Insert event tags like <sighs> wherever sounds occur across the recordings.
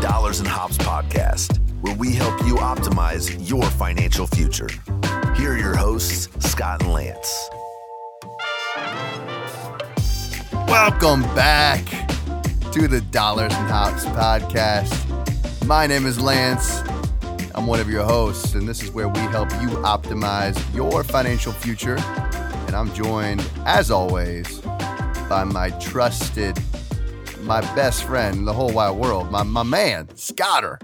Dollars and Hops podcast, where we help you optimize your financial future. Here are your hosts, Scott and Lance. Welcome back to the Dollars and Hops podcast. My name is Lance. I'm one of your hosts, and this is where we help you optimize your financial future. And I'm joined, as always, by my trusted, my best friend in the whole wide world, my, my man, Scotter.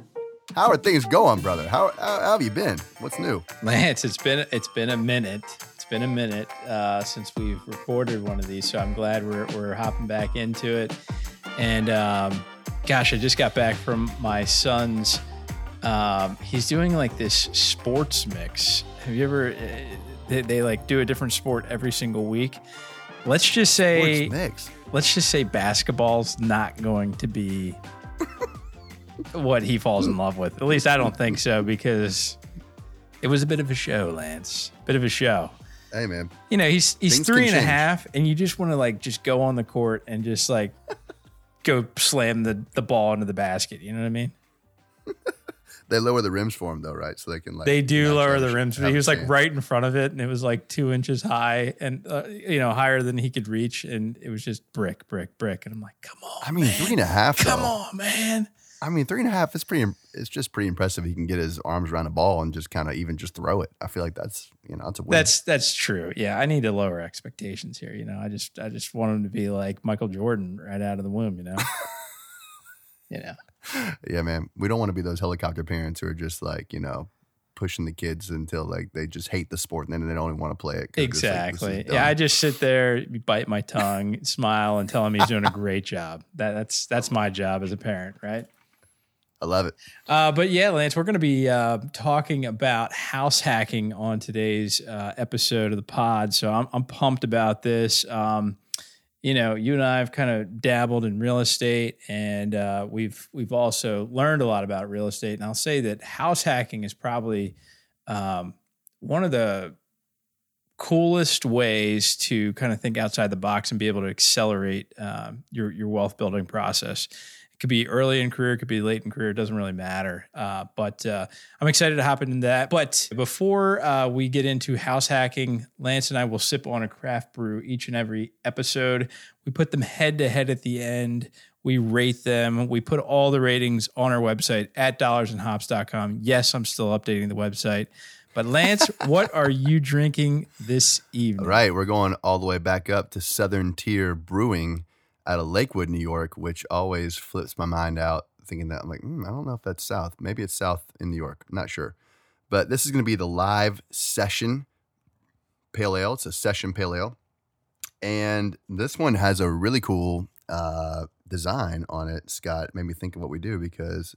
How are things going, brother? How, how, how have you been? What's new? Lance, it's been it's been a minute. It's been a minute uh, since we've recorded one of these, so I'm glad we're we're hopping back into it. And um, gosh, I just got back from my son's. Um, he's doing like this sports mix. Have you ever? Uh, they, they like do a different sport every single week. Let's just say mix. let's just say basketball's not going to be what he falls in love with. At least I don't think so because it was a bit of a show, Lance. Bit of a show. Hey, man. You know, he's he's Things three and a half, and you just want to like just go on the court and just like go slam the the ball into the basket. You know what I mean? They lower the rims for him, though, right? So they can like. They do lower the rims. He was like chance. right in front of it, and it was like two inches high, and uh, you know higher than he could reach, and it was just brick, brick, brick. And I'm like, come on, I mean, man. three and a half. come though. on, man. I mean, three and a half is pretty. It's just pretty impressive. He can get his arms around a ball and just kind of even just throw it. I feel like that's you know that's a win. That's that's true. Yeah, I need to lower expectations here. You know, I just I just want him to be like Michael Jordan right out of the womb. You know. <laughs> you know. Yeah, man. We don't want to be those helicopter parents who are just like you know pushing the kids until like they just hate the sport and then they don't even want to play it. it's like, Exactly. yeah, I just sit there, bite my tongue, <laughs> smile, and tell him he's doing a great job. That, that's that's my job as a parent, right? I love it. Uh, but yeah, Lance, we're going to be uh, talking about house hacking on today's uh, episode of the pod. So I'm, I'm pumped about this. Um, you know, you and I have kind of dabbled in real estate, and uh, we've we've also learned a lot about real estate. And I'll say that house hacking is probably um, one of the coolest ways to kind of think outside the box and be able to accelerate um, your your wealth building process. Could be early in career, could be late in career. It doesn't really matter. Uh, but uh, I'm excited to hop into that. But before uh, we get into house hacking, Lance and I will sip on a craft brew each and every episode. We put them head to head at the end. We rate them. We put all the ratings on our website at dollarsandhops.com. Yes, I'm still updating the website. But Lance, <laughs> what are you drinking this evening? All right, we're going all the way back up to Southern Tier Brewing out of Lakewood, New York, which always flips my mind out, thinking that I'm like, hmm, I don't know if that's South. Maybe it's South in New York. I'm not sure. But this is going to be the live session pale ale. It's a session pale ale. And this one has a really cool uh, design on it, Scott. Made me think of what we do because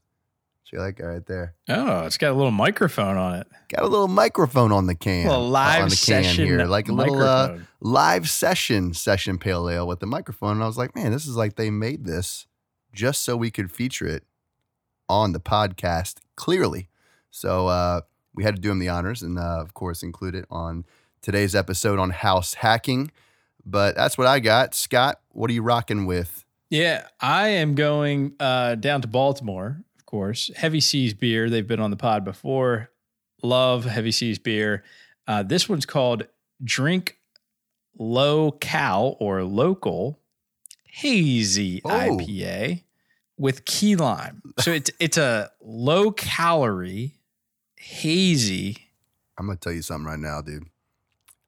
see that guy right there. Oh, it's got a little microphone on it. Got a little microphone on the can. Well, live on the can session here, like a little uh, live session session pale ale with the microphone. And I was like, man, this is like they made this just so we could feature it on the podcast clearly. So uh, we had to do him the honors and, uh, of course, include it on today's episode on house hacking. But that's what I got. Scott, what are you rocking with? Yeah, I am going uh, down to Baltimore, of course. Heavy Seas beer. They've been on the pod before. Love Heavy Seas beer. Uh, this one's called Drink Low Cal or Local Hazy Oh. IPA with key lime. So it's <laughs> it's a low calorie hazy. I'm gonna tell you something right now, dude.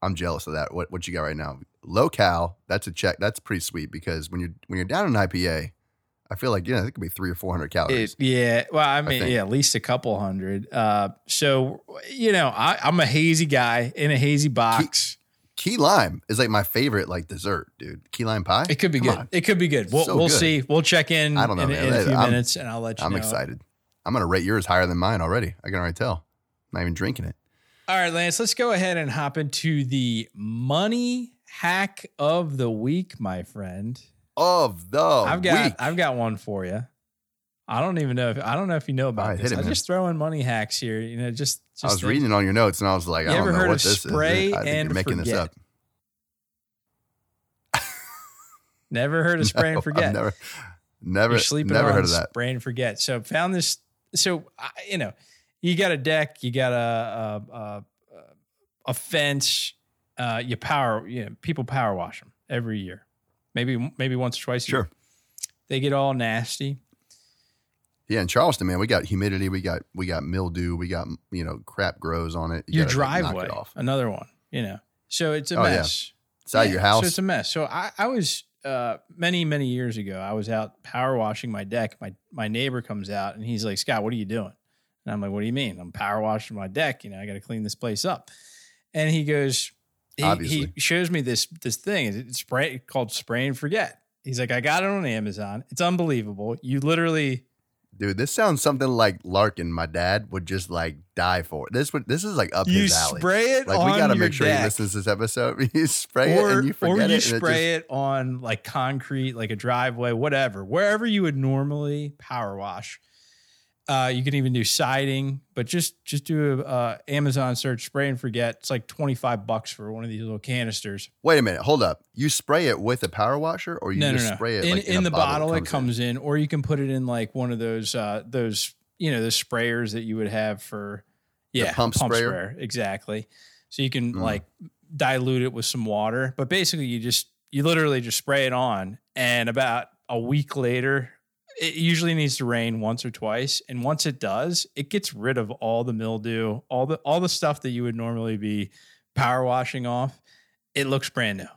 I'm jealous of that. What what you got right now? Low cal. That's a check. That's pretty sweet because when you're when you're down in IPA, I feel like yeah, it could be three or four hundred calories. It, yeah, well, I mean, think. yeah, at least a couple hundred. Uh, so you know, I, I'm a hazy guy in a hazy box. Key lime is like my favorite like dessert, dude. Key lime pie. It could be Come good. on. It could be good. We'll So we'll good. see. We'll check in. I don't know, in, in a few I'm- minutes, and I'll let you know. I'm know. excited. I'm gonna rate yours higher than mine already. I can already tell. I'm not even drinking it. All right, Lance, let's go ahead and hop into the money hack of the week, my friend. Of the I've got week. I've got one for you. I don't even know if I don't know if you know about right, this. it, I man. just throw in money hacks here. You know, just, just I was think- reading it on your notes and I was like, I don't know what this spray is. I think and you're making this forget? up. Never heard of <laughs> spray No, and forget. I've never, Never, You're sleeping never heard of that. spray and forget. So found this. So you know, you got a deck, you got a a, a, a fence. Uh, you power. You know, people power wash them every year, maybe maybe once or twice. A year. Sure. They get all nasty. Yeah, in Charleston, man, we got humidity, we got we got mildew, we got you know crap grows on it. You Your gotta, like, knock driveway, it off. another one. You know, so it's a Oh, yeah. mess. It's out Yeah, your house. So it's a mess. So I, I was uh, many, many years ago, I was out power washing my deck. My my neighbor comes out and he's like, Scott, what are you doing? And I'm like, what do you mean? I'm power washing my deck. You know, I got to clean this place up. And he goes, he, Obviously. he shows me this this thing. It's spray called spray and forget. He's like, I got it on Amazon. It's unbelievable. You literally Dude, this sounds something like Larkin, my dad, would just like die for. This would this is like up you his alley. spray it like on we gotta make sure deck. he listens to this episode. <laughs> You spray it or, and you forget or you it. and it spray it on like concrete, like a driveway, whatever, wherever you would normally power wash. Uh, you can even do siding, but just just do a uh, Amazon search, spray and forget. It's like twenty five bucks for one of these little canisters. Wait a minute, hold up. You spray it with a power washer, or you no, just no, no. spray it in, like, in, a the bottle, it comes in, or you can put it in like one of those uh, those you know the sprayers that you would have for yeah pump sprayer? exactly. So you can Mm. like dilute it with some water, but basically you just you literally just spray it on, and about a week later. It usually needs to rain once or twice, and once it does, it gets rid of all the mildew, all the all the stuff that you would normally be power washing off. It looks brand new.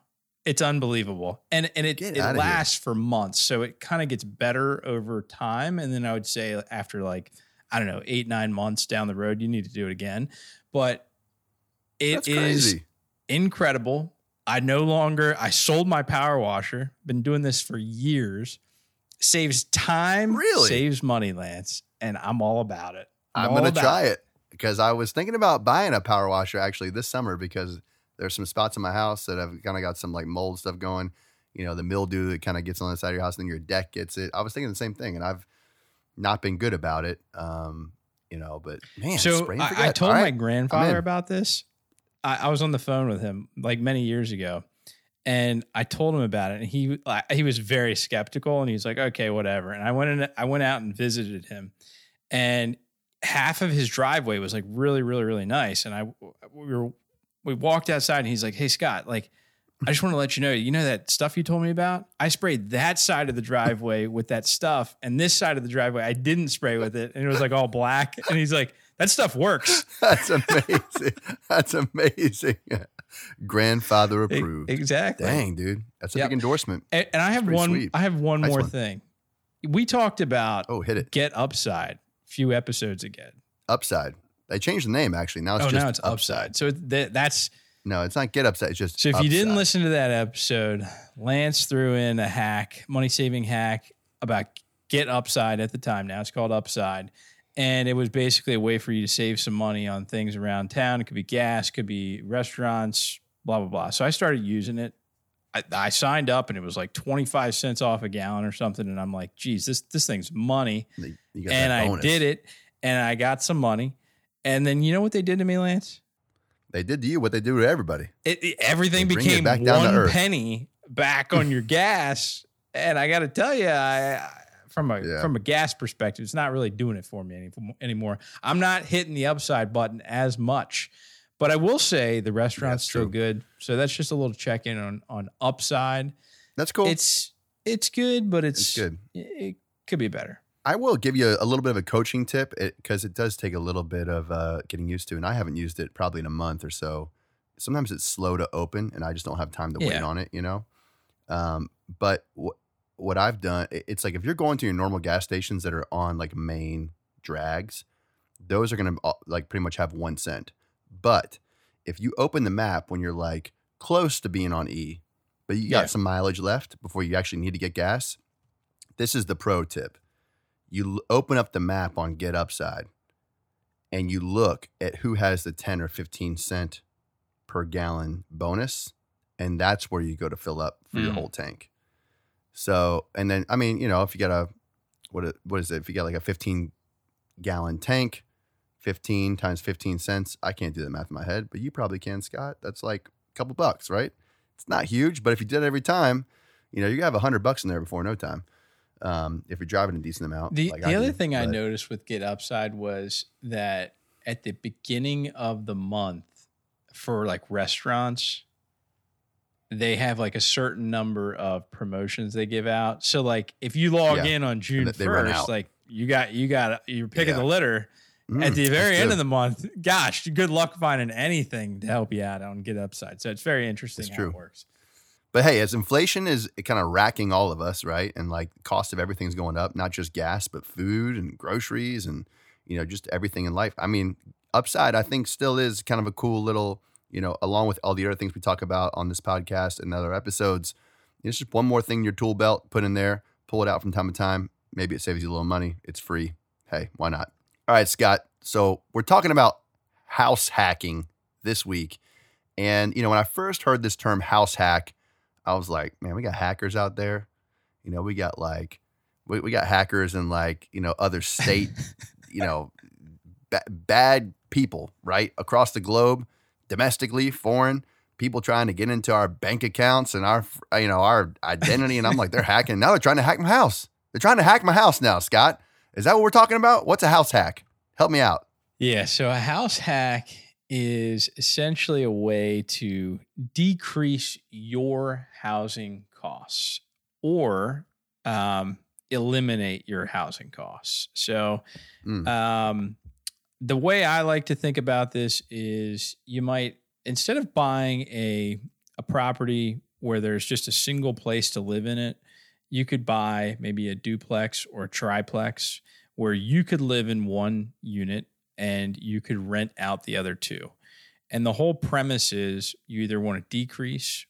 It's unbelievable, and and it, Get it outta here. lasts for months, so it kind of gets better over time. And then I would say after like I don't know eight nine months down the road, you need to do it again. But it is incredible. I no longer I sold my power washer. Been doing this for years. Saves time, Really? saves money, Lance, and I'm all about it. I'm all gonna try it because I was thinking about buying a power washer actually this summer because there's some spots in my house that have kind of got some like mold stuff going. You know, the mildew that kind of gets on the side of your house, and then your deck gets it. I was thinking the same thing, and I've not been good about it. Um, you know, but man, so I, I told All my right. grandfather about this. I, I was on the phone with him like many years ago, and I told him about it, and he he was very skeptical, and he's like, "Okay, whatever." And I went in, I went out and visited him, and half of his driveway was like really, really, really nice. And I we were we walked outside, and he's like, "Hey, Scott, like." I just want to let you know, you know that stuff you told me about? I sprayed that side of the driveway with that stuff, and this side of the driveway I didn't spray with it, and it was like all black. And he's like, "That stuff works." <laughs> That's amazing. That's amazing. Grandfather approved. Exactly. Dang, dude, that's a Yep. big endorsement. And, and I have one. sweet. I have one Nice more one. thing. We talked about Oh, hit it. Get Upside a few episodes ago. Upside. They changed the name actually. Now it's oh, just now it's Upside. So th- that's No, it's not get upside. It's just so. If you didn't listen to that episode, Lance threw in a hack, money saving hack about Get Upside at the time. Now it's called Upside. And it was basically a way for you to save some money on things around town. It could be gas, could be restaurants, blah, blah, blah. So I started using it. I, I signed up and it was like 25 cents off a gallon or something. And I'm like, geez, this, this thing's money. You- you got And I did it and I got some money. And then you know what they did to me, Lance? They did to you what they do to everybody. It, it- everything They bring it became back down to one penny back on your <laughs> gas. And I got to tell you, I, I- from a Yeah. from a gas perspective, it's not really doing it for me any, anymore. I'm not hitting the upside button as much, but I will say the restaurant's That's still true. good. So that's just a little check in on on upside. That's cool. It's it's good, but it's, It's good. It, it could be better. I will give you a, a little bit of a coaching tip because it, does take a little bit of uh, getting used to, and I haven't used it probably in a month or so. Sometimes it's slow to open, and I just don't have time to wait on it, you know. Um, but wh- what I've done, it's like if you're going to your normal gas stations that are on like main drags, those are going to like pretty much have one cent. But if you open the map when you're like close to being on E, but you got Yeah. some mileage left before you actually need to get gas, this is the pro tip. You open up the map on Get Upside and you look at who has the 10 or 15 cent per gallon bonus. And that's where you go to fill up for your Mm. whole tank. So, and then, I mean, you know, if you got a, what, what is it? If you got like a 15 gallon tank, 15 times 15 cents, I can't do the math in my head, but you probably can, Scott. That's like a couple bucks, right? It's not huge, but if you did it every time, you know, you have a hundred bucks in there before no time. Um, if you're driving a decent amount. The, like the other do, thing I noticed with Get Upside was that at the beginning of the month for like restaurants, they have like a certain number of promotions they give out. So like if you log Yeah. in on June first, like you got you got you're picking Yeah. the litter Mm, at the very end good. of the month. Gosh, good luck finding anything to help you out on Get Upside. So it's very interesting It's how true. it works. But hey, as inflation is kind of racking all of us, right? And like cost of everything's going up, not just gas, but food and groceries and you know, just everything in life. I mean, upside I think still is kind of a cool little, you know, along with all the other things we talk about on this podcast and other episodes. It's just one more thing in your tool belt, put in there, pull it out from time to time. Maybe it saves you a little money. It's free. Hey, why not? All right, Scott. So we're talking about house hacking this week. And, you know, when I first heard this term house hack, I was like, man, we got hackers out there. You know, we got like, we, we got hackers in like, you know, other state, <laughs> you know, ba- bad people, right? Across the globe, domestically, foreign, people trying to get into our bank accounts and our, you know, our identity. And I'm like, they're hacking. Now they're trying to hack my house. They're trying to hack my house now, Scott. Is that what we're talking about? What's a house hack? Help me out. Yeah, so a house hack is essentially a way to decrease your housing costs or um, eliminate your housing costs. So, Mm. um, the way I like to think about this is you might instead of buying a a property where there's just a single place to live in it, you could buy maybe a duplex or a triplex where you could live in one unit and you could rent out the other two. And the whole premise is you either want to decrease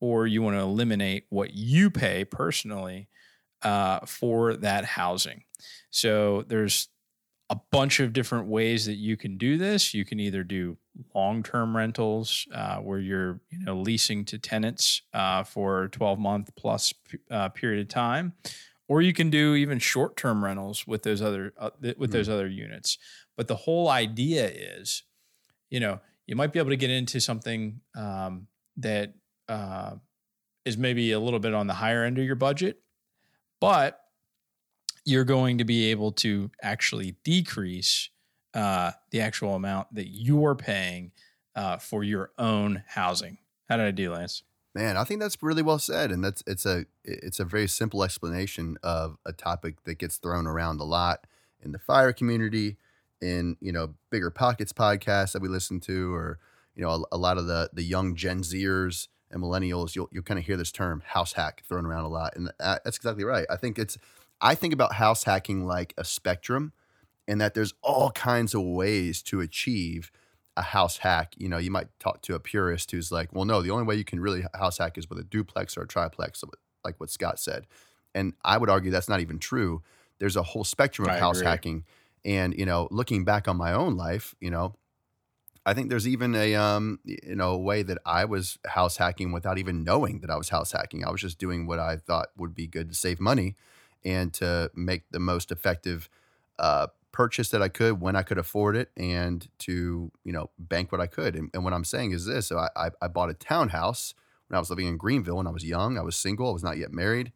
or you want to eliminate what you pay personally uh, for that housing. So there's a bunch of different ways that you can do this. You can either do long-term rentals uh, where you're you know leasing to tenants uh, for a 12 month plus uh, period of time, or you can do even short-term rentals with those other uh, th- with those other units. But the whole idea is, you know, you might be able to get into something um, that uh, is maybe a little bit on the higher end of your budget, but you're going to be able to actually decrease uh, the actual amount that you're paying uh, for your own housing. How did I do, Lance? Man, I think that's really well said, and that's it's a it's a very simple explanation of a topic that gets thrown around a lot in the fire community, in you know BiggerPockets podcasts that we listen to, or you know a, a lot of the the young Gen Zers and millennials. You'll you'll kind of hear this term house hack thrown around a lot, and uh, that's exactly right. I think it's I think about house hacking like a spectrum, and that there's all kinds of ways to achieve a house hack. You know, you might talk to a purist who's like, well, no, the only way you can really house hack is with a duplex or a triplex, like what Scott said. And I would argue that's not even true. There's a whole spectrum of I house agree. hacking. And, you know, looking back on my own life, you know, I think there's even a um, you know, a way that I was house hacking without even knowing that I was house hacking. I was just doing what I thought would be good to save money and to make the most effective uh, purchase that I could when I could afford it and to, you know, bank what I could. And, and what I'm saying is this. So I, I, I bought a townhouse when I was living in Greenville when I was young. I was single. I was not yet married.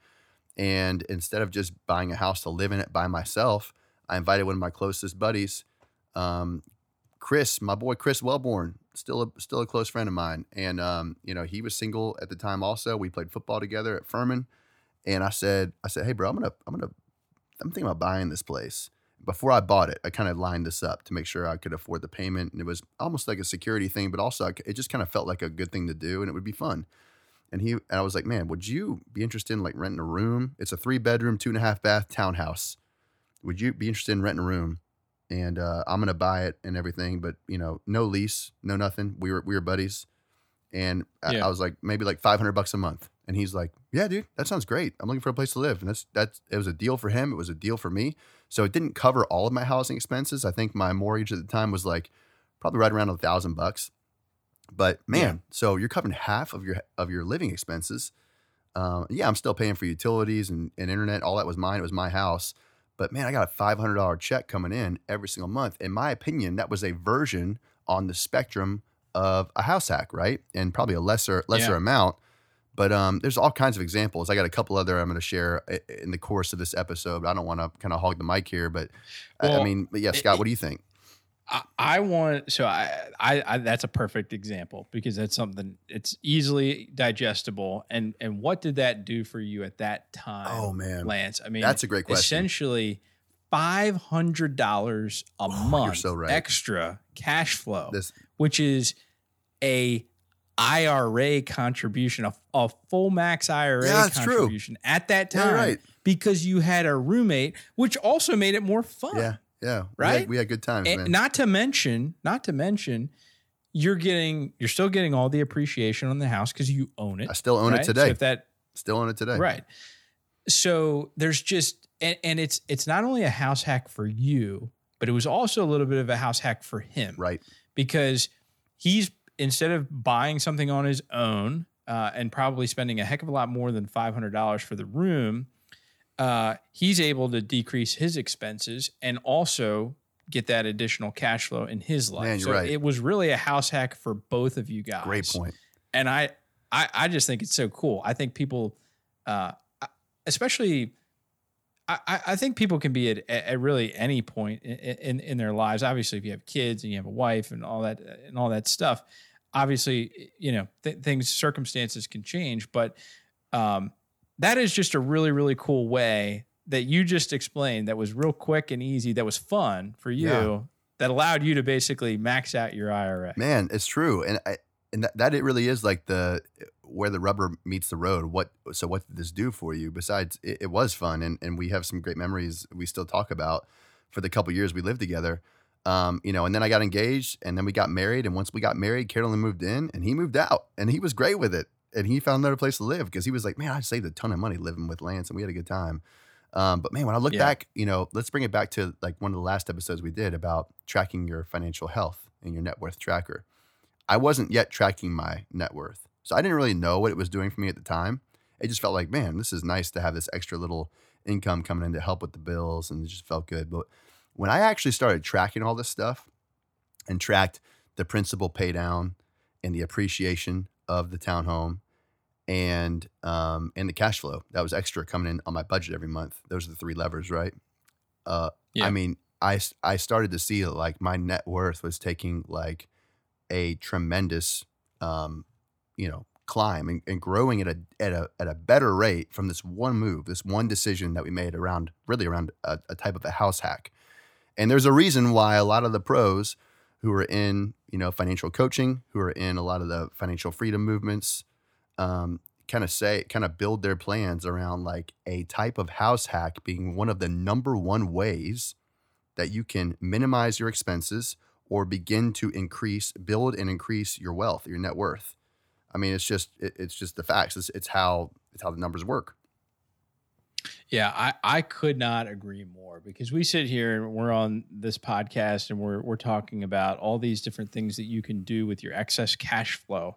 And instead of just buying a house to live in it by myself, I invited one of my closest buddies, um, Chris, my boy Chris Wellborn, still a, still a close friend of mine. And, um, you know, he was single at the time also. We played football together at Furman. And I said, I said, hey, bro, I'm to, I'm to, I'm thinking about buying this place before I bought it, I kind of lined this up to make sure I could afford the payment, and it was almost like a security thing, but also it just kind of felt like a good thing to do, and it would be fun. And he and I was like, man, would you be interested in like renting a room? It's a three bedroom, two and a half bath townhouse. Would you be interested in renting a room? And uh, I'm gonna buy it and everything, but you know, no lease, no nothing. We were we were buddies, and I, I was like maybe like 500 bucks a month. And he's like, yeah, dude, that sounds great. I'm looking for a place to live, and that's that's it was a deal for him. It was a deal for me. So it didn't cover all of my housing expenses. I think my mortgage at the time was like probably right around a thousand bucks. But man, Yeah. so you're covering half of your of your living expenses. Um, yeah, I'm still paying for utilities and, and internet. All that was mine. It was my house. But man, I got a five hundred dollar check coming in every single month. In my opinion, that was a version on the spectrum of a house hack, right? And probably a lesser lesser Yeah. amount. But um, there's all kinds of examples. I got a couple other I'm going to share in the course of this episode. I don't want to kind of hog the mic here, but I- I mean, but yeah, Scott, what do you think? I, I want so I, I I that's a perfect example because that's something it's easily digestible and and what did that do for you at that time? Oh man, Lance. I mean, that's a great question. essentially five hundred dollars a Oh, month so right. extra cash flow, This which is a IRA contribution, a, a full max IRA Yeah, it's true. contribution at that Yeah, time, right. because you had a roommate, which also made it more fun. yeah, yeah, We Right? had, we had good times, And man. not to mention, not to mention, you're getting, you're still getting all the appreciation on the house because you own it. I still own right? it So today. if that still own it today. Right. So there's just and, and it's it's not only a house hack for you, but it was also a little bit of a house hack for him. Right. Because he's instead of buying something on his own uh, and probably spending a heck of a lot more than five hundred dollars for the room, uh, he's able to decrease his expenses and also get that additional cash flow in his life. Man, so right. it was really a house hack for both of you guys Great point. and I, I, I just think it's so cool. I think people, uh, especially, I, I- think people can be at, at really any point in, in in their lives. Obviously, if you have kids and you have a wife and all that and all that stuff, obviously, you know, th- things circumstances can change. But um, that is just a really really cool way that you just explained. That was real quick and easy. That was fun for you. Yeah. That allowed you to basically max out your IRA. Man, it's true, and I, and that, that it really is like the where the rubber meets the road. What so what did this do for you? Besides, it, it was fun, and and we have some great memories we still talk about for the couple years we lived together. Um, you know, and then I got engaged, and then we got married, and once we got married, Carolyn moved in, and he moved out, and he was great with it, and he found another place to live because he was like, man, I saved a ton of money living with Lance, and we had a good time. Um, but man, when I look Yeah. back, you know, let's bring it back to like one of the last episodes we did about tracking your financial health and your net worth tracker. I wasn't yet tracking my net worth. So I didn't really know what it was doing for me at the time. It just felt like, man, this is nice to have this extra little income coming in to help with the bills and it just felt good. But when I actually started tracking all this stuff and tracked the principal pay down and the appreciation of the townhome and um and the cash flow that was extra coming in on my budget every month. Those are the three levers, right? Uh Yeah. I mean, I I started to see like my net worth was taking like a tremendous um you know climb and, and growing at a at a at a better rate from this one move this one decision that we made around really around a, a type of a house hack. And there's a reason why a lot of the pros who are in you know financial coaching who are in a lot of the financial freedom movements um, kind of say kind of build their plans around like a type of house hack being one of the number one ways that you can minimize your expenses or begin to increase build and increase your wealth your net worth i mean it's just it, it's just the facts it's, it's how it's how the numbers work Yeah, I, I could not agree more because we sit here and we're on this podcast and we're we're talking about all these different things that you can do with your excess cash flow.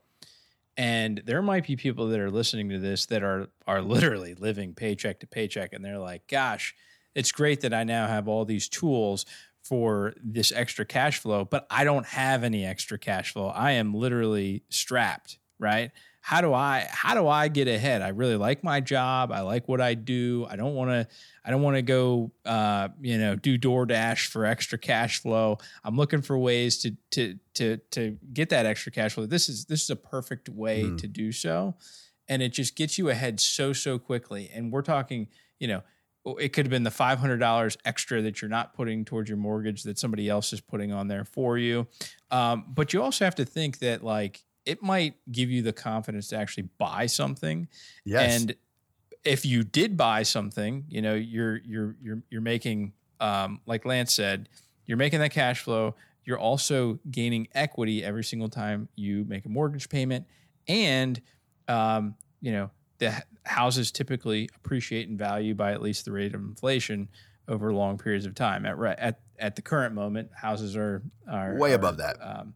And there might be people that are listening to this that are are literally living paycheck to paycheck and they're like, gosh, it's great that I now have all these tools for this extra cash flow, but I don't have any extra cash flow. I am literally strapped, right? How do I how do I get ahead? I really like my job. I like what I do. I don't want to I don't want to go uh, you know, do DoorDash for extra cash flow. I'm looking for ways to to to to get that extra cash flow. This is this is a perfect way Mm. to do so. And it just gets you ahead so so quickly. And we're talking, you know, it could have been the $500 extra that you're not putting towards your mortgage that somebody else is putting on there for you. Um, but you also have to think that like it might give you the confidence to actually buy something. yes And if you did buy something, you know, you're you're you're you're making um, like Lance said, you're making that cash flow. You're also gaining equity every single time you make a mortgage payment, and um, you know the houses typically appreciate in value by at least the rate of inflation over long periods of time. At right at at the current moment, houses are are Way are, above that. Um,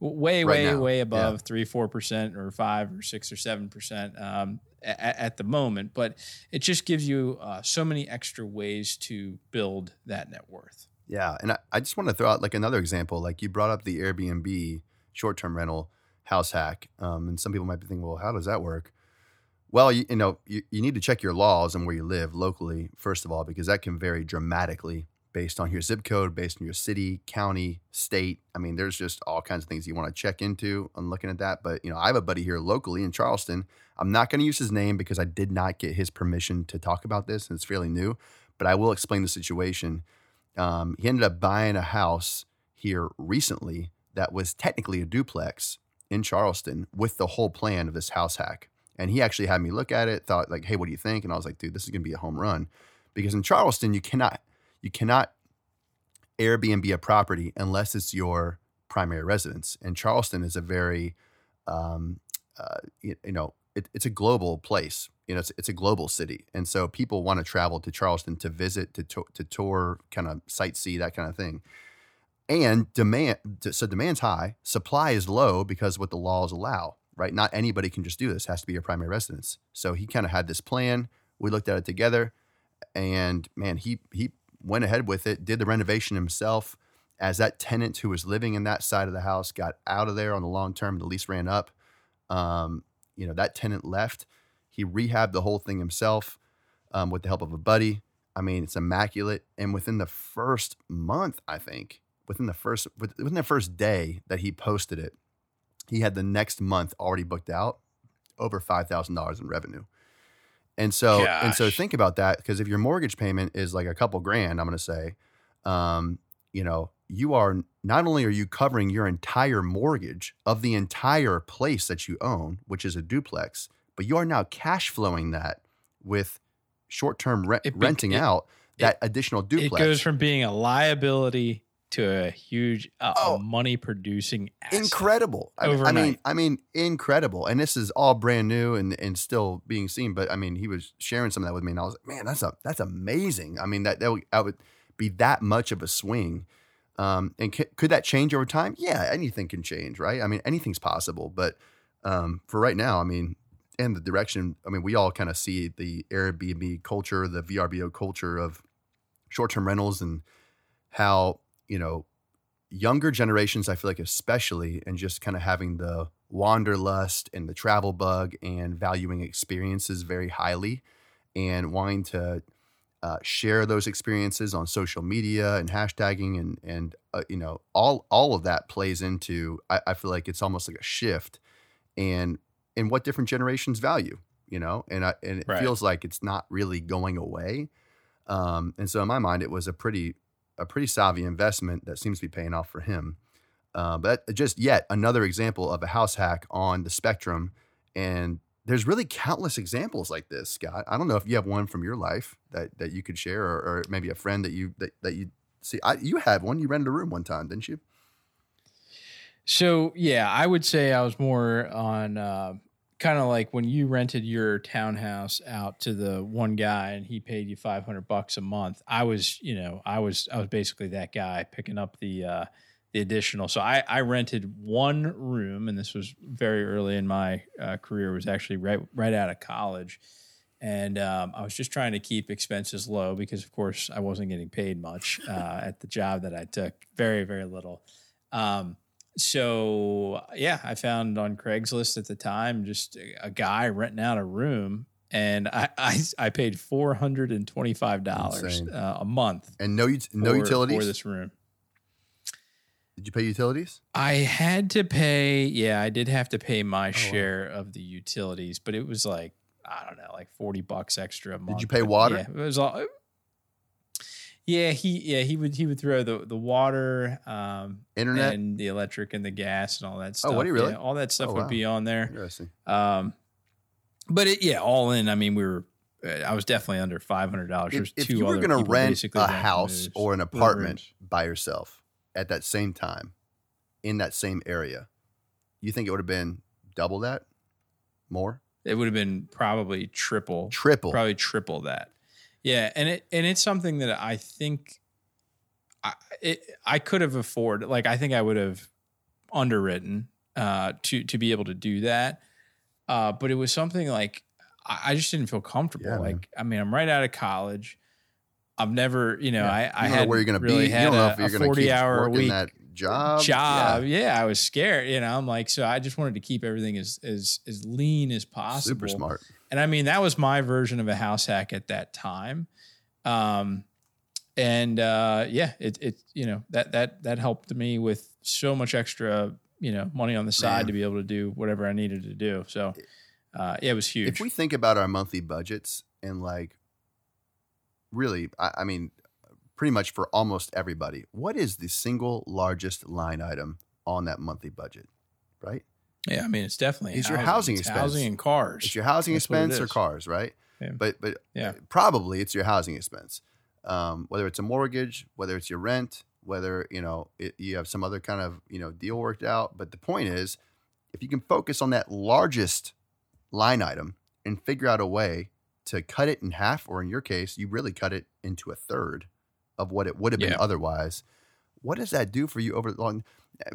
way Right way now, way yeah. above three four percent or five or six or seven percent um, at, at the moment. But it just gives you uh, so many extra ways to build that net worth. Yeah, and I, I just want to throw out like another example. Like you brought up the Airbnb short-term rental house hack, um, and some people might be thinking, well, how does that work? Well, you, you know, you, you need to check your laws and where you live locally, first of all, because that can vary dramatically based on your zip code, based on your city, county, state. I mean, there's just all kinds of things you want to check into on looking at that. But, you know, I have a buddy here locally in Charleston. I'm not going to use his name because I did not get his permission to talk about this and it's fairly new, but I will explain the situation. Um, he ended up buying a house here recently that was technically a duplex in Charleston with the whole plan of this house hack. And he actually had me look at it, thought like, "Hey, what do you think?" And I was like, "Dude, this is going to be a home run." Because in Charleston, you cannot you cannot Airbnb a property unless it's your primary residence. And Charleston is a very um, uh, you, you, know, it, it's a global place. You know, it's, it's a global city, and so people want to travel to Charleston to visit, to to, to tour, kind of sightsee, that kind of thing. And demand, so demand's high, supply is low because what the laws allow right? Not anybody can just do this, it has to be your primary residence. So he kind of had this plan. We looked at it together and man, he he went ahead with it, did the renovation himself. As that tenant who was living in that side of the house got out of there on the long term, the lease ran up. Um, you know, that tenant left. He rehabbed the whole thing himself um, with the help of a buddy. I mean, it's immaculate. And within the first month, I think, within the first within the first day that he posted it, he had the next month already booked out over $5,000 in revenue. And so, Gosh. and so think about that because if your mortgage payment is like a couple grand, I'm going to say, um, you know, you are not only are you covering your entire mortgage of the entire place that you own, which is a duplex, but you are now cash flowing that with short-term re- be- renting it, out that it, additional duplex. It goes from being a liability to a huge uh, oh, money producing incredible. I mean, I mean I mean incredible. And this is all brand new and and still being seen but I mean he was sharing some of that with me and I was like man that's a that's amazing. I mean that that would, that would be that much of a swing. Um, and c- could that change over time? Yeah anything can change right? I mean anything's possible but um, for right now I mean and the direction I mean we all kind of see the Airbnb culture the VRBO culture of short-term rentals and how you know, younger generations, I feel like especially, and just kind of having the wanderlust and the travel bug and valuing experiences very highly and wanting to uh, share those experiences on social media and hashtagging and and uh, you know all all of that plays into I, I, feel like it's almost like a shift and and what different generations value you know and I, and it right. feels like it's not really going away um, and so in my mind it was a pretty a pretty savvy investment that seems to be paying off for him. Uh, but just yet another example of a house hack on the spectrum. And there's really countless examples like this, Scott. I don't know if you have one from your life that, that you could share, or, or maybe a friend that you that, that you see. I, you had one. You rented a room one time, didn't you? So yeah, I would say I was more on uh, kind of like when you rented your townhouse out to the one guy and he paid you 500 bucks a month i was you know i was i was basically that guy picking up the uh the additional. So i i rented one room and this was very early in my uh, career. It was actually right right out of college. And um, i was just trying to keep expenses low because of course i wasn't getting paid much uh, at the job that i took. Very very little. Um, so yeah, I found on Craigslist at the time just a, guy renting out a room, and I <laughs> I, I paid four hundred and twenty five dollars uh, a month, and no no for, utilities for this room. Did you pay utilities? I had to pay. Yeah, I did have to pay my oh, share wow. of the utilities, but it was like I don't know, like forty bucks extra a month. Did you pay water? Yeah, it was all. Yeah, he yeah he would he would throw the the water, um, internet, and the electric and the gas and all that stuff. Oh, what do you really? Yeah, all that stuff oh, would wow. be on there. Interesting. Um, but it, yeah, all in. I mean, we were. Uh, I was definitely under five hundred dollars. If, if you were going to rent a house or an apartment by yourself at that same time, in that same area, you think it would have been double that, more? It would have been probably triple. Triple. Probably triple that. Yeah, and it and it's something that I think I it, I could have afforded. Like I think I would have underwritten uh, to to be able to do that. Uh, but it was something like I, I just didn't feel comfortable. Yeah, like I mean, I'm right out of college. I've never, you know, yeah. I, I had where you're going to really be. Had you don't know if you're going to keep hour working week. that job. job. Yeah. I was scared. You know, I'm like, so I just wanted to keep everything as as as lean as possible. Super smart. And I mean, that was my version of a house hack at that time. Um, and uh, yeah, it it you know that that that helped me with so much extra you know money on the side Man. to be able to do whatever I needed to do. So uh, yeah, it was huge. If we think about our monthly budgets and like, really, I, I mean, pretty much for almost everybody, what is the single largest line item on that monthly budget? Right? Yeah, I mean, it's definitely It's your housing It's expense. housing and cars. It's your housing That's expense or cars, right? Yeah. But but Yeah. probably it's your housing expense. Um, whether it's a mortgage, whether it's your rent, whether you know it, you have some other kind of you know deal worked out. But the point is, if you can focus on that largest line item and figure out a way to cut it in half, or in your case, you really cut it into a third of what it would have been Yeah. otherwise. What does that do for you over the long?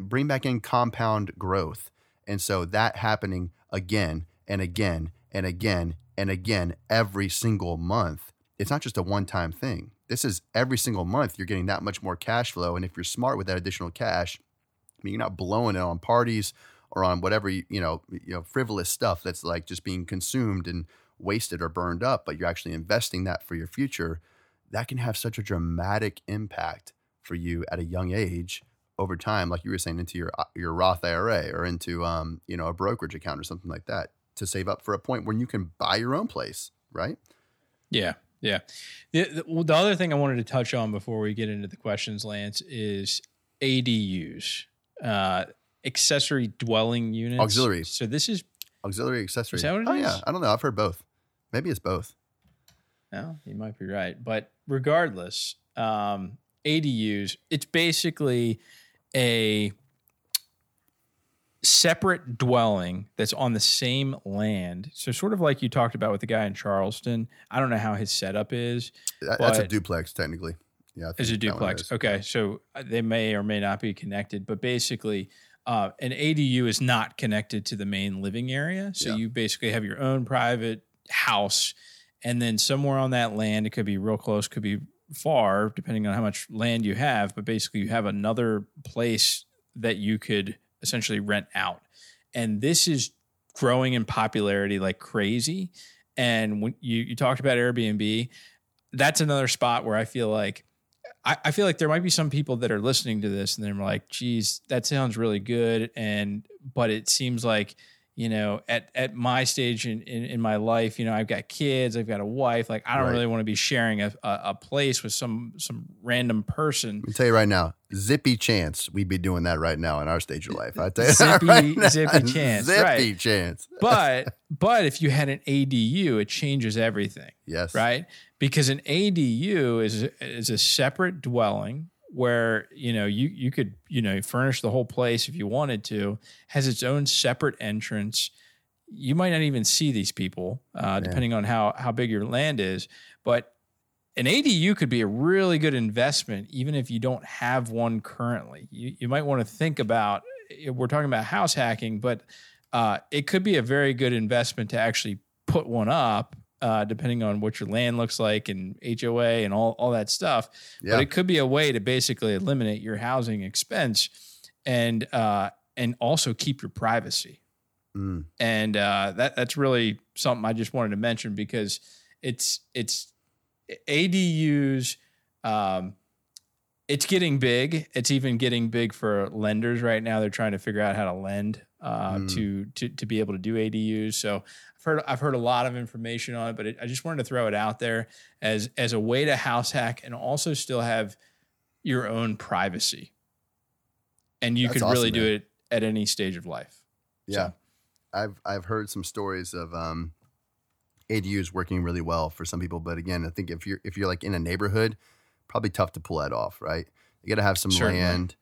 Bring back in compound growth, and so that happening again and again and again and again every single month. It's not just a one-time thing. This is every single month you're getting that much more cash flow, and if you're smart with that additional cash, I mean, you're not blowing it on parties or on whatever you know, you know, frivolous stuff that's like just being consumed and wasted or burned up, but you're actually investing that for your future. That can have such a dramatic impact for you at a young age over time, like you were saying, into your uh, your Roth IRA or into um, you know, a brokerage account or something like that to save up for a point when you can buy your own place, right? Yeah, yeah. The, the, well, the other thing I wanted to touch on before we get into the questions, Lance, is ADUs, uh, accessory dwelling units, Auxiliary. So this is Auxiliary accessory. Is that what it oh yeah. I don't know. I've heard both. Maybe it's both. no, you might be right, but regardless, um, ADUs, it's basically a separate dwelling that's on the same land. So sort of like you talked about with the guy in Charleston. I don't know how his setup is. That- That's a duplex, technically. Yeah, is a think that one duplex. is. Okay, so uh, they may or may not be connected, but basically, uh, an ADU is not connected to the main living area. So Yeah. you basically have your own private house, and then somewhere on that land, it could be real close, could be far, depending on how much land you have. But basically, you have another place that you could essentially rent out, and this is growing in popularity like crazy. And when you you talked about Airbnb, that's another spot where I feel like I, I feel like there might be some people that are listening to this and they're like, geez, that sounds really good. And but it seems like, you know, at at my stage in, in, in my life, you know, I've got kids, I've got a wife. Like I don't Right. really want to be sharing a, a, a place with some some random person. Let me tell you right now, zippy chance we'd be doing that right now in our stage of life. I tell you <laughs> Zippy- right now. zippy chance, zippy right. chance. <laughs> But but if you had an ADU, it changes everything. Yes, right? Because an ADU is is a separate dwelling where you know you you could you know furnish the whole place if you wanted to. Has its own separate entrance. You might not even see these people, uh, depending on how how big your land is. But an ADU could be a really good investment, even if you don't have one currently. You you might want to think about. We're talking about house hacking, but uh, it could be a very good investment to actually put one up, uh, depending on what your land looks like and HOA and all, all that stuff. Yeah. But it could be a way to basically eliminate your housing expense and uh, and also keep your privacy. Mm. And uh, that that's really something I just wanted to mention because it's it's ADUs. Um, it's getting big. It's even getting big for lenders right now. They're trying to figure out how to lend uh, Mm. to, to to be able to do ADUs. So heard I've heard a lot of information on it, but it, I just wanted to throw it out there as as a way to house hack and also still have your own privacy. And you That's could really awesome, do it at any stage of life. Yeah, I've I've heard some stories of um, ADUs working really well for some people, but again, I think if you're if you're like in a neighborhood, probably tough to pull that off, right? You got to have some Certainly. land,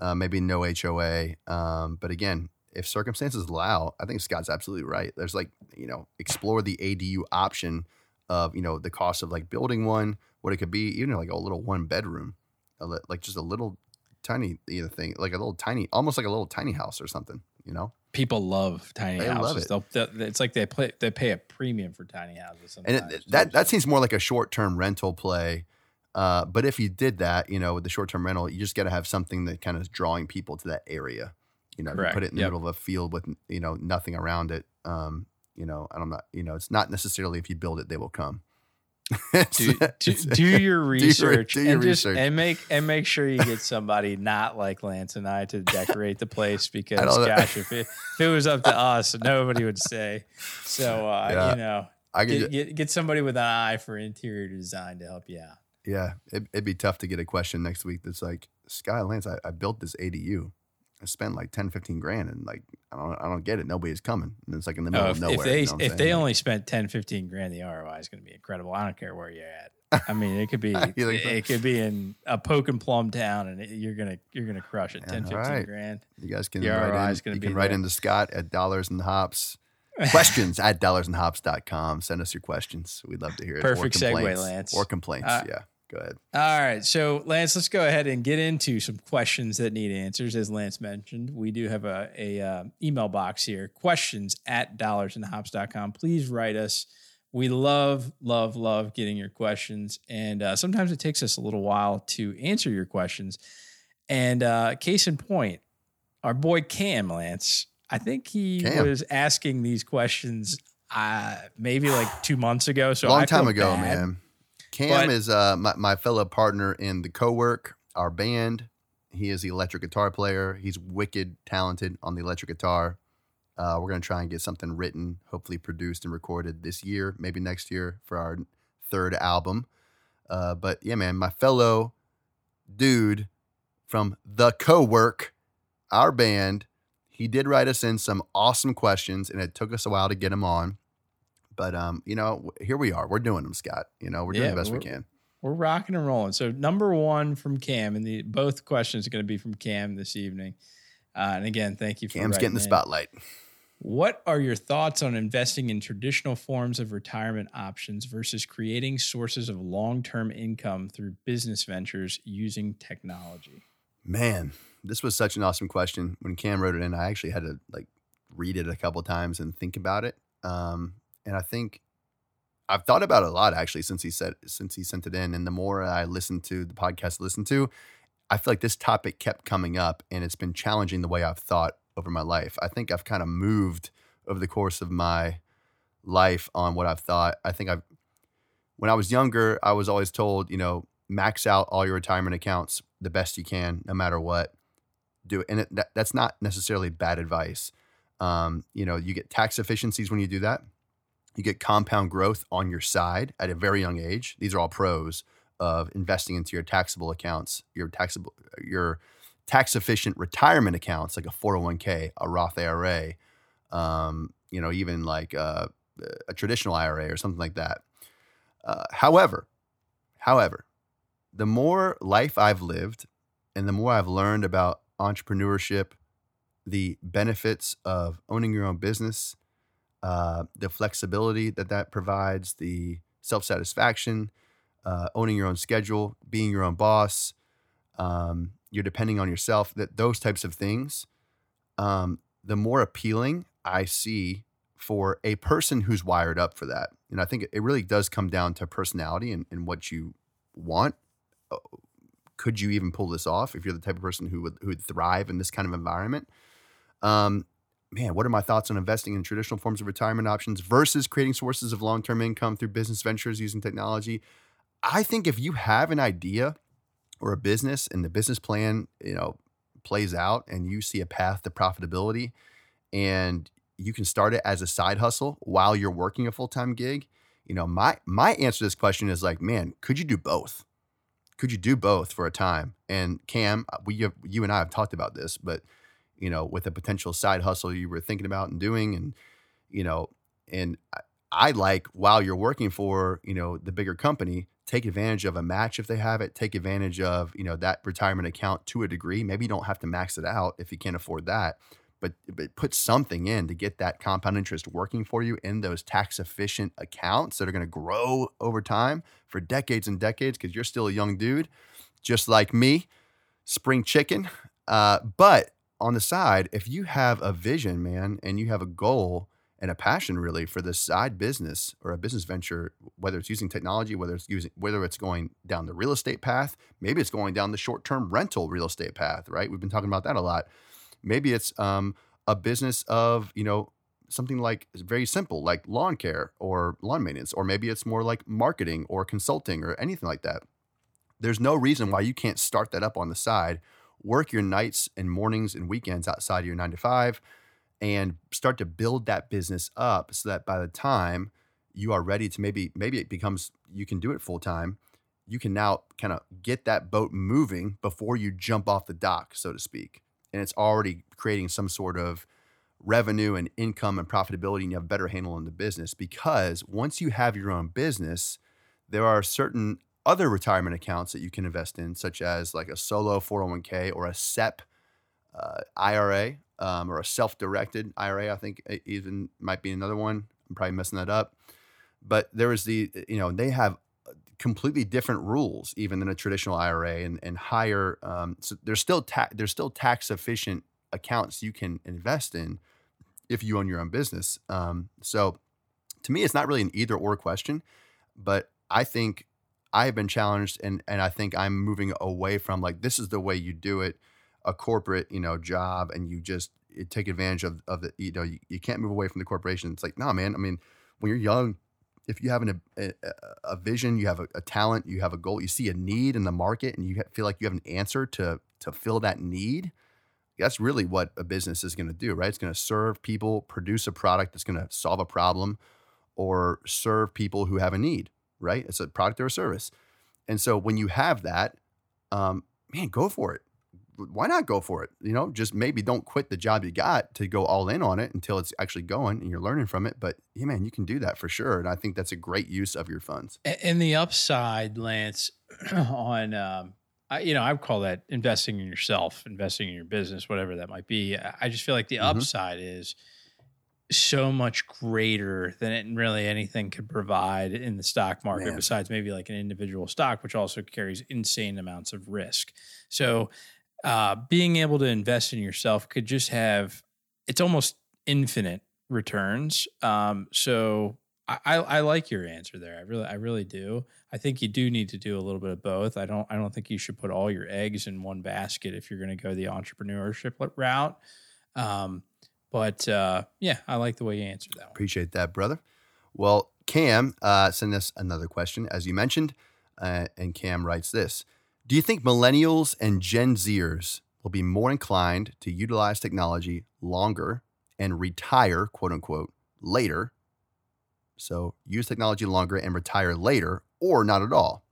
uh, maybe no HOA, um, but again, if circumstances allow, I think Scott's absolutely right. There's like you know explore the ADU option of you know the cost of like building one, what it could be, even like a little one bedroom, a li- like just a little tiny thing, like a little tiny, almost like a little tiny house or something, you know. People love tiny They love houses. it. They'll, they'll- it's like they play, they pay a premium for tiny houses. and it, that that seems more like a short term rental play Uh, but if you did that, you know, with the short term rental, you just got to have something that kind of is drawing people to that area. You know, if you put it in the Yep. middle of a field with you know nothing around it. Um, you know, I don't know. You know, it's not necessarily if you build it, they will come. <laughs> Do, do, <laughs> do your research do your and just research. and make and make sure you get <laughs> somebody not like Lance and I to decorate the place because gosh, if it, if it was up to us, nobody would say. So uh, Yeah. you know, I get, get get somebody with an eye for interior design to help you out. yeah, it, it'd be tough to get a question next week that's like, Sky Lance, I, I built this ADU. I spent like 10, 15 grand and like, I don't, I don't get it. Nobody's coming. And it's like in the middle Oh, of if, nowhere. if they you know if they only spent 10, 15 grand, the ROI is going to be incredible. I don't care where you're at. I mean, it could be <laughs> so? it could be in a poke and plum town, and it, you're gonna you're gonna crush it. Yeah, 10, 15 alright. grand. You guys can The write ROI in, is gonna you be can write into Scott at dollars and hops. <laughs> Questions at dollarsandhops.com. Send us your questions. We'd love to hear it. Perfect or segue, complaints. Lance. Or complaints. Uh, yeah. Go ahead. All right. So, Lance, let's go ahead and get into some questions that need answers. As Lance mentioned, we do have a, a uh, email box here questions at dollarsandhops.com. Please write us. We love, love, love getting your questions. And uh, sometimes it takes us a little while to answer your questions. And uh, case in point, our boy Cam Lance, I think he Cam. was asking these questions uh, maybe like two months ago. So Long I time ago, bad. man. Cam But- is uh, my, my fellow partner in the co-work, our band. He is the electric guitar player. He's wicked talented on the electric guitar. Uh, we're going to try and get something written, hopefully produced and recorded this year, maybe next year for our third album. Uh, but yeah, man, my fellow dude from the co-work, our band, he did write us in some awesome questions, and it took us a while to get him on. But um, you know, here we are. We're doing them, Scott. You know, we're doing Yeah, the best we can. We're rocking and rolling. So number one from Cam, and the both questions are going to be from Cam this evening. Uh, and again, thank you for Cam's getting the in. spotlight. What are your thoughts on investing in traditional forms of retirement options versus creating sources of long-term income through business ventures using technology? Man, this was such an awesome question. When Cam wrote it in, I actually had to like read it a couple times and think about it. Um, and I think I've thought about it a lot actually since he said since he sent it in. And the more I listened to the podcast, listened to, I feel like this topic kept coming up, and it's been challenging the way I've thought over my life. I think I've kind of moved over the course of my life on what I've thought. I think I've when I was younger, I was always told, you know, max out all your retirement accounts the best you can, no matter what. Do it, and it, that, that's not necessarily bad advice. Um, you know, you get tax efficiencies when you do that. You get compound growth on your side at a very young age. These are all pros of investing into your taxable accounts, your taxable, your tax efficient retirement accounts like a 401k, a Roth IRA, um, you know, even like a, a traditional IRA or something like that. Uh, however, however, the more life I've lived and the more I've learned about entrepreneurship, the benefits of owning your own business, uh, the flexibility that that provides, the self satisfaction, uh, owning your own schedule, being your own boss, um, you're depending on yourself, that those types of things, um, the more appealing I see for a person who's wired up for that. And I think it really does come down to personality and, and what you want. Uh, Could you even pull this off if you're the type of person who would who would thrive in this kind of environment? Um, man, what are my thoughts on investing in traditional forms of retirement options versus creating sources of long-term income through business ventures using technology? I think if you have an idea or a business and the business plan, you know, plays out and you see a path to profitability and you can start it as a side hustle while you're working a full-time gig, you know, my my answer to this question is like, man, could you do both? Could you do both for a time? And Cam, we have, you and I have talked about this, but you know, with a potential side hustle you were thinking about and doing, and you know, and I, I like while you're working for you know the bigger company, take advantage of a match if they have it. Take advantage of you know that retirement account to a degree. Maybe you don't have to max it out if you can't afford that, but but put something in to get that compound interest working for you in those tax efficient accounts that are going to grow over time for decades and decades because you're still a young dude, just like me, spring chicken. Uh, but on the side, if you have a vision, man, and you have a goal and a passion really for this side business or a business venture, whether it's using technology, whether it's using whether it's going down the real estate path, maybe it's going down the short-term rental real estate path, right? We've been talking about that a lot. Maybe it's um, a business of you know something like very simple, like lawn care or lawn maintenance, or maybe it's more like marketing or consulting or anything like that. There's no reason why you can't start that up on the side, work your nights and mornings and weekends outside of your nine to five and start to build that business up so that by the time you are ready to maybe maybe it becomes you can do it full time you can now kind of get that boat moving before you jump off the dock so to speak. And it's already creating some sort of revenue and income and profitability and you have a better handle on the business because once you have your own business there are certain other retirement accounts that you can invest in such as like a solo 401k or a SEP uh, IRA um, or a self-directed IRA. I think even might be another one. I'm probably messing that up. But there is the you know they have completely different rules even than a traditional IRA and and higher. Um, so there's still ta- there's still tax efficient accounts you can invest in if you own your own business. Um, so to me, it's not really an either or question, but I think I have been challenged and and I think I'm moving away from like this is the way you do it a corporate, you know, job and you just eh, take advantage of, of the, you know, you, you can't move away from the corporation. It's like, no, man. I mean, when you're young, if you have an, a, a vision, you have a, a, talent, you have a goal, you see a need in the market and you feel like you have an answer to, to fill that need. That's really what a business is going to do, right? It's going to serve people, produce a product that's going to solve a problem or serve people who have a need, right? It's a product or a service. And so when you have that, um, man, go for it why not go for it? You know, just maybe don't quit the job you got to go all in on it until it's actually going and you're learning from it. But yeah, man, you can do that for sure. And I think that's a great use of your funds. And the upside, Lance, <clears throat> on, um, I, you know, I would call that investing in yourself, investing in your business, whatever that might be. I just feel like the mm-hmm. upside is so much greater than it really anything could provide in the stock market, Man. besides maybe like an individual stock, which also carries insane amounts of risk. So uh, being able to invest in yourself could just have it's almost infinite returns. Um, so I, I, like your answer there. I really, I really do. I think you do need to do a little bit of both. I don't, I don't think you should put all your eggs in one basket if you're going to go the entrepreneurship route. Um, but uh, yeah, I like the way you answered that. One. Appreciate that, brother. Well, Cam uh, sent us another question, as you mentioned, uh, and Cam writes this: do you think millennials and Gen Zers will be more inclined to utilize technology longer and retire, quote unquote, later? So use technology longer and retire later, or not at all.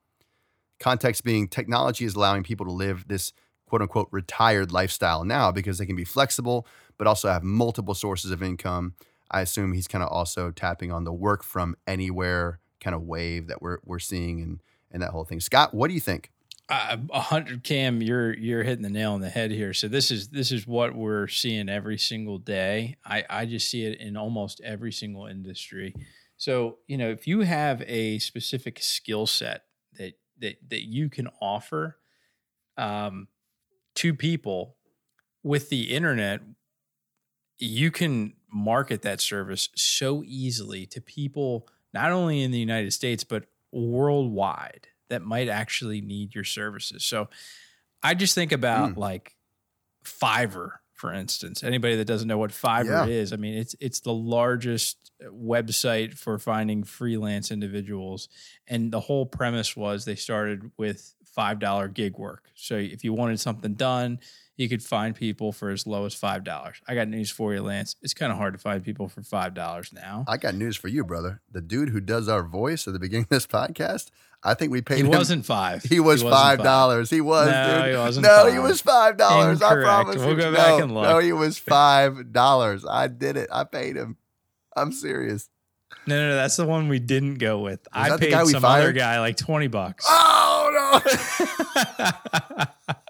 Context being technology is allowing people to live this quote unquote retired lifestyle now because they can be flexible, but also have multiple sources of income. I assume he's kind of also tapping on the work from anywhere kind of wave that we're, we're seeing and, and that whole thing. Scott, what do you think? a hundred cam you're you're hitting the nail on the head here so this is this is what we're seeing every single day i i just see it in almost every single industry so you know if you have a specific skill set that that that you can offer um to people with the internet you can market that service so easily to people not only in the united states but worldwide that might actually need your services. So I just think about mm. like Fiverr, for instance. Anybody that doesn't know what Fiverr yeah. is, I mean, it's it's the largest website for finding freelance individuals. And the whole premise was they started with five dollar gig work. So if you wanted something done, you could find people for as low as five dollars. I got news for you, Lance. It's kind of hard to find people for five dollars now. I got news for you, brother. The dude who does our voice at the beginning of this podcast, I think we paid. Him. He him. wasn't five. He was he five dollars. He was. No, dude. he wasn't. No, five. he was five dollars. I promise. We'll go no, back and look. No, he was five dollars. I did it. I paid him. I'm serious. No, no, no, that's the one we didn't go with. Was I paid some fired? other guy like twenty bucks. Oh no. <laughs> <laughs>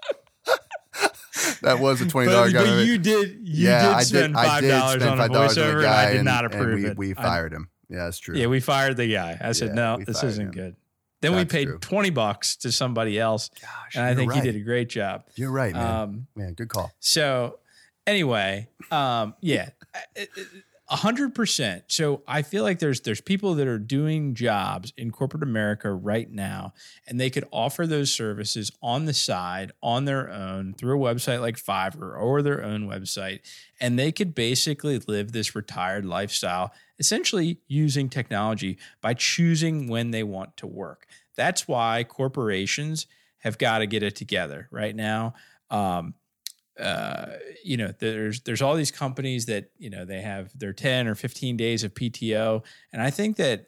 that was a twenty dollar guy. But you did, you yeah, did spend I did, five dollars on a voiceover, and I did not approve we, it. We fired him. Yeah, that's true. Yeah, we fired the guy. I said, yeah, no, this isn't him. good. Then that's we paid true. twenty bucks to somebody else, Gosh, and I think right. he did a great job. You're right, man. Um, man, good call. So, anyway, um, yeah, hundred percent. So I feel like there's there's people that are doing jobs in corporate America right now, and they could offer those services on the side, on their own, through a website like Fiverr or their own website, and they could basically live this retired lifestyle, essentially using technology by choosing when they want to work. That's why corporations have got to get it together right now. Um, uh, you know, there's there's all these companies that you know they have their 10 or 15 days of PTO, and I think that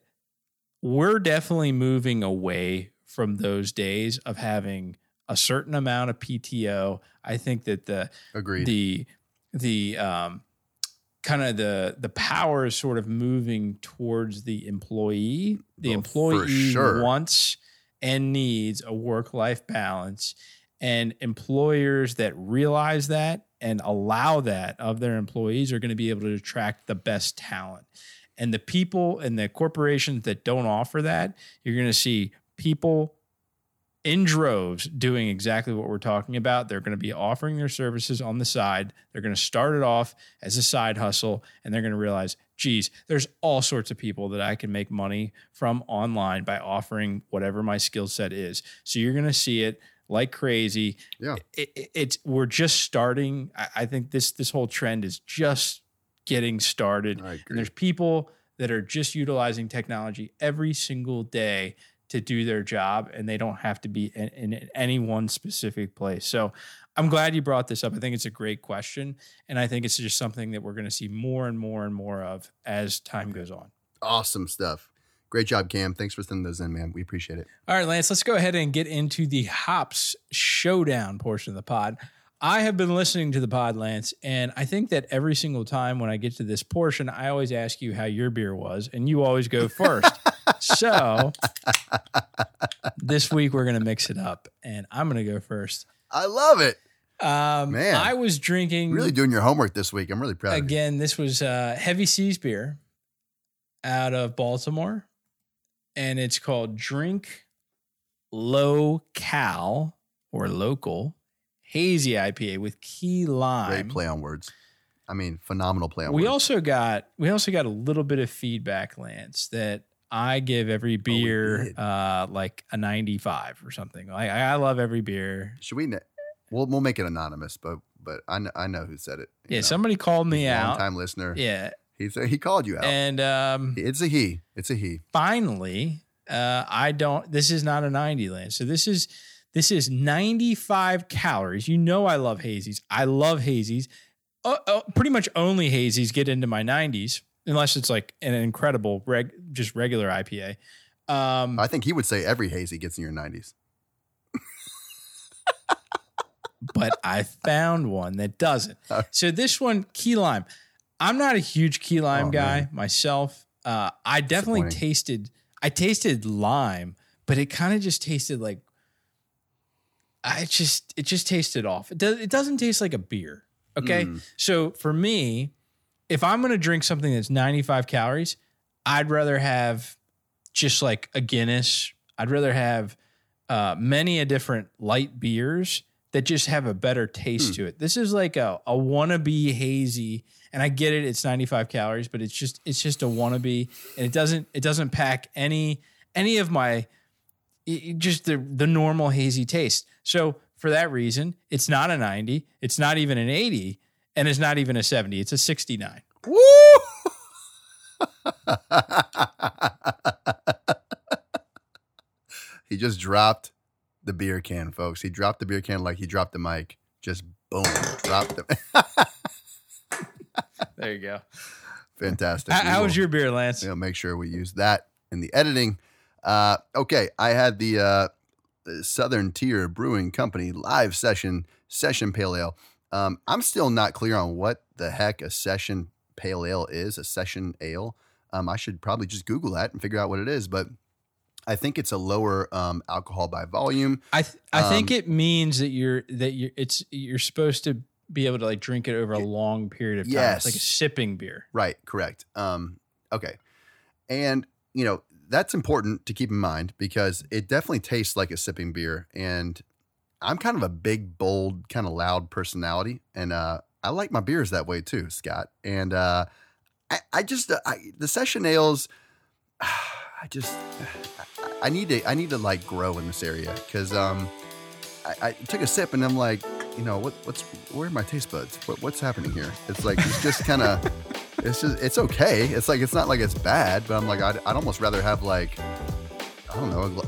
we're definitely moving away from those days of having a certain amount of PTO. I think that the Agreed. the the um, kind of the the power is sort of moving towards the employee. The Oh, employee sure. wants and needs a work life balance, and employers that realize that and allow that of their employees are going to be able to attract the best talent. And the people and the corporations that don't offer that, you're going to see people in droves doing exactly what we're talking about. They're going to be offering their services on the side. They're going to start it off as a side hustle and they're going to realize, geez, there's all sorts of people that I can make money from online by offering whatever my skill set is. So you're going to see it like crazy. Yeah. It, it- it's we're just starting. I, I think this this whole trend is just getting started. And there's people that are just utilizing technology every single day to do their job, and they don't have to be in, in any one specific place. So I'm glad you brought this up. I think it's a great question. And I think it's just something that we're going to see more and more and more of as time goes on. Awesome stuff. Great job, Cam. Thanks for sending those in, man. We appreciate it. All right, Lance, let's go ahead and get into the hops showdown portion of the pod. I have been listening to the pod, Lance, and I think that every single time when I get to this portion, I always ask you how your beer was, and you always go first. <laughs> so this week we're going to mix it up, and I'm going to go first. I love it. Um, Man. I was drinking Really doing your homework this week. I'm really proud of again. This was uh, Heavy Seas beer out of Baltimore, and it's called Drink Low Cal or Local Hazy IPA with key lime. Great play on words. I mean, phenomenal play on We words. also got we also got a little bit of feedback, Lance, that I give every beer Oh, uh, like a 95 or something. Like I love every beer. Should we? We'll we'll make it anonymous, but but I know, I know who said it. Yeah, know. somebody called me Long out. time listener. Yeah, He said he called you out. and um, it's a he. It's a he. finally, uh, I don't. This is not a 90 land. So this is this is 95 calories. You know I love hazies. I love hazies. Uh, uh, pretty much only hazies get into my 90s, unless it's like an incredible reg, just regular IPA. Um, I think he would say every hazy gets in your 90s. <laughs> but I found one that doesn't. Oh. <laughs> So this one, key lime. I'm not a huge key lime Oh, guy man. myself. Uh, I definitely tasted. I tasted lime, but it kind of just tasted like. I just it just tasted off. It does. It doesn't taste like a beer. Okay, Mm. so for me, if I'm gonna drink something that's 95 calories, I'd rather have just like a Guinness. I'd rather have uh, many a different light beers that just have a better taste Hmm. to it. This is like a, a wannabe hazy, and I get it. It's 95 calories, but it's just it's just a wannabe, and it doesn't it doesn't pack any any of my i- i- just the the normal hazy taste. So for that reason, it's not a 90, it's not even an 80, and it's not even a 70. It's a 69. Woo! <laughs> he just dropped the beer can, folks. He dropped the beer can like he dropped the mic. Just boom, dropped it. <laughs> There you go. Fantastic. How, how was your beer, Lance? you know, make sure we use that in the editing. Uh, okay, I had the, uh, the Southern Tier Brewing Company live session session pale ale. Um, I'm still not clear on what the heck a session pale ale is. A session ale. Um, I should probably just Google that and figure out what it is. But I think it's a lower um, alcohol by volume. I th- I think Um, it means that you're that you're it's you're supposed to be able to like drink it over a long period of time. It's like a Yes. sipping beer. Right, correct. Um, okay. And, you know, that's important to keep in mind because it definitely tastes like a sipping beer. And I'm kind of a big, bold, kind of loud personality. And uh, I like my beers that way too, Scott. And uh, I, I just uh, I, the session ales. <sighs> I just I need to I need to like grow in this area because um I, I took a sip and I'm like you know what what's where are my taste buds? What, what's happening here? It's like it's just kind of it's just it's okay. It's like it's not like it's bad but I'm like I'd, I'd almost rather have like I don't know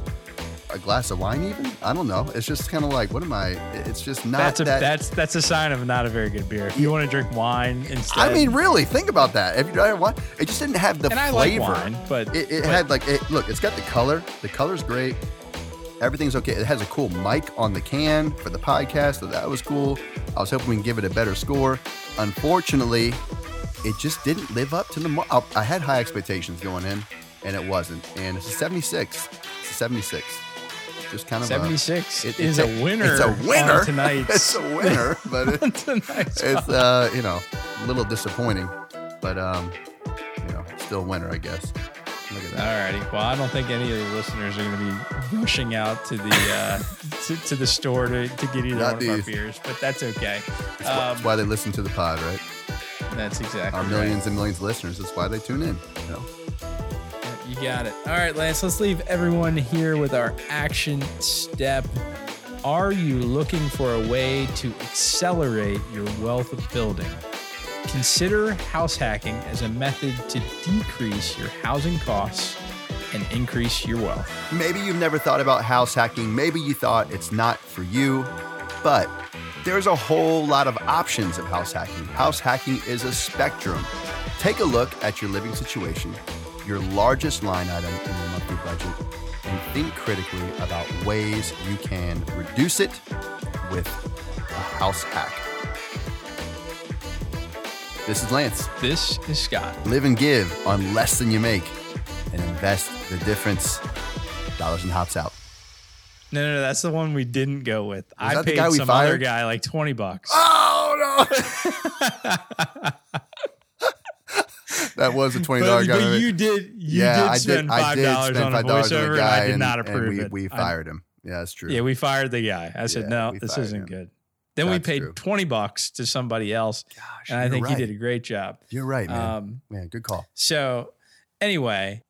a, glass of wine even I don't know it's just kind of like what am I it's just not That's a that that's that's a sign of not a very good beer. If you want to drink wine instead, I mean really think about that if you don't want it just didn't have the and I flavor like wine, but It, it but had like it, look, it's got the color. The color's great. Everything's okay. It has a cool mic on the can for the podcast, so that was cool. I was hoping we can give it a better score. Unfortunately, it just didn't live up to the. Mar- I I had high expectations going in, and it wasn't. And it's a 76. It's a 76. Just kind of 76 A, it- is it's a winner. It's a winner tonight. <laughs> it's a winner, but <laughs> it, it's uh you know a little disappointing, but um you know still a winner I guess. Look at that. Alrighty. Well, I don't think any of the listeners are going to be rushing out to the uh, <laughs> to, to the store to, to get either Not one of our beers, but that's okay. That's, why, Um, that's why they listen to the pod, right? that's exactly Our right. millions and millions of listeners. That's why they tune in. You know? You got it. All right, Lance, let's leave everyone here with our action step. Are you looking for a way to accelerate your wealth building? Consider house hacking as a method to decrease your housing costs and increase your wealth. Maybe you've never thought about house hacking. Maybe you thought it's not for you, but there's a whole lot of options of house hacking. House hacking is a spectrum. Take a look at your living situation, your largest line item in your monthly budget, and think critically about ways you can reduce it with a house hack. This is Lance. This is Scott. Live and give on less than you make and invest the difference. Dollars and hops out. No, no, no, that's the one we didn't go with. I that the paid some other guy like 20 bucks. Oh no! <laughs> that was a twenty dollar guy. but you did you yeah, did I did. I five did dollars spend on a five dollars on voiceover, and I did and, not and approve we, it. we fired him. Yeah, that's true. Yeah, we fired the guy. I said, Yeah, no, this isn't him. good. Then we paid true. 20 bucks to somebody else. Gosh, And I think right. he did a great job. You're right, man. Um, man, good call. so, anyway,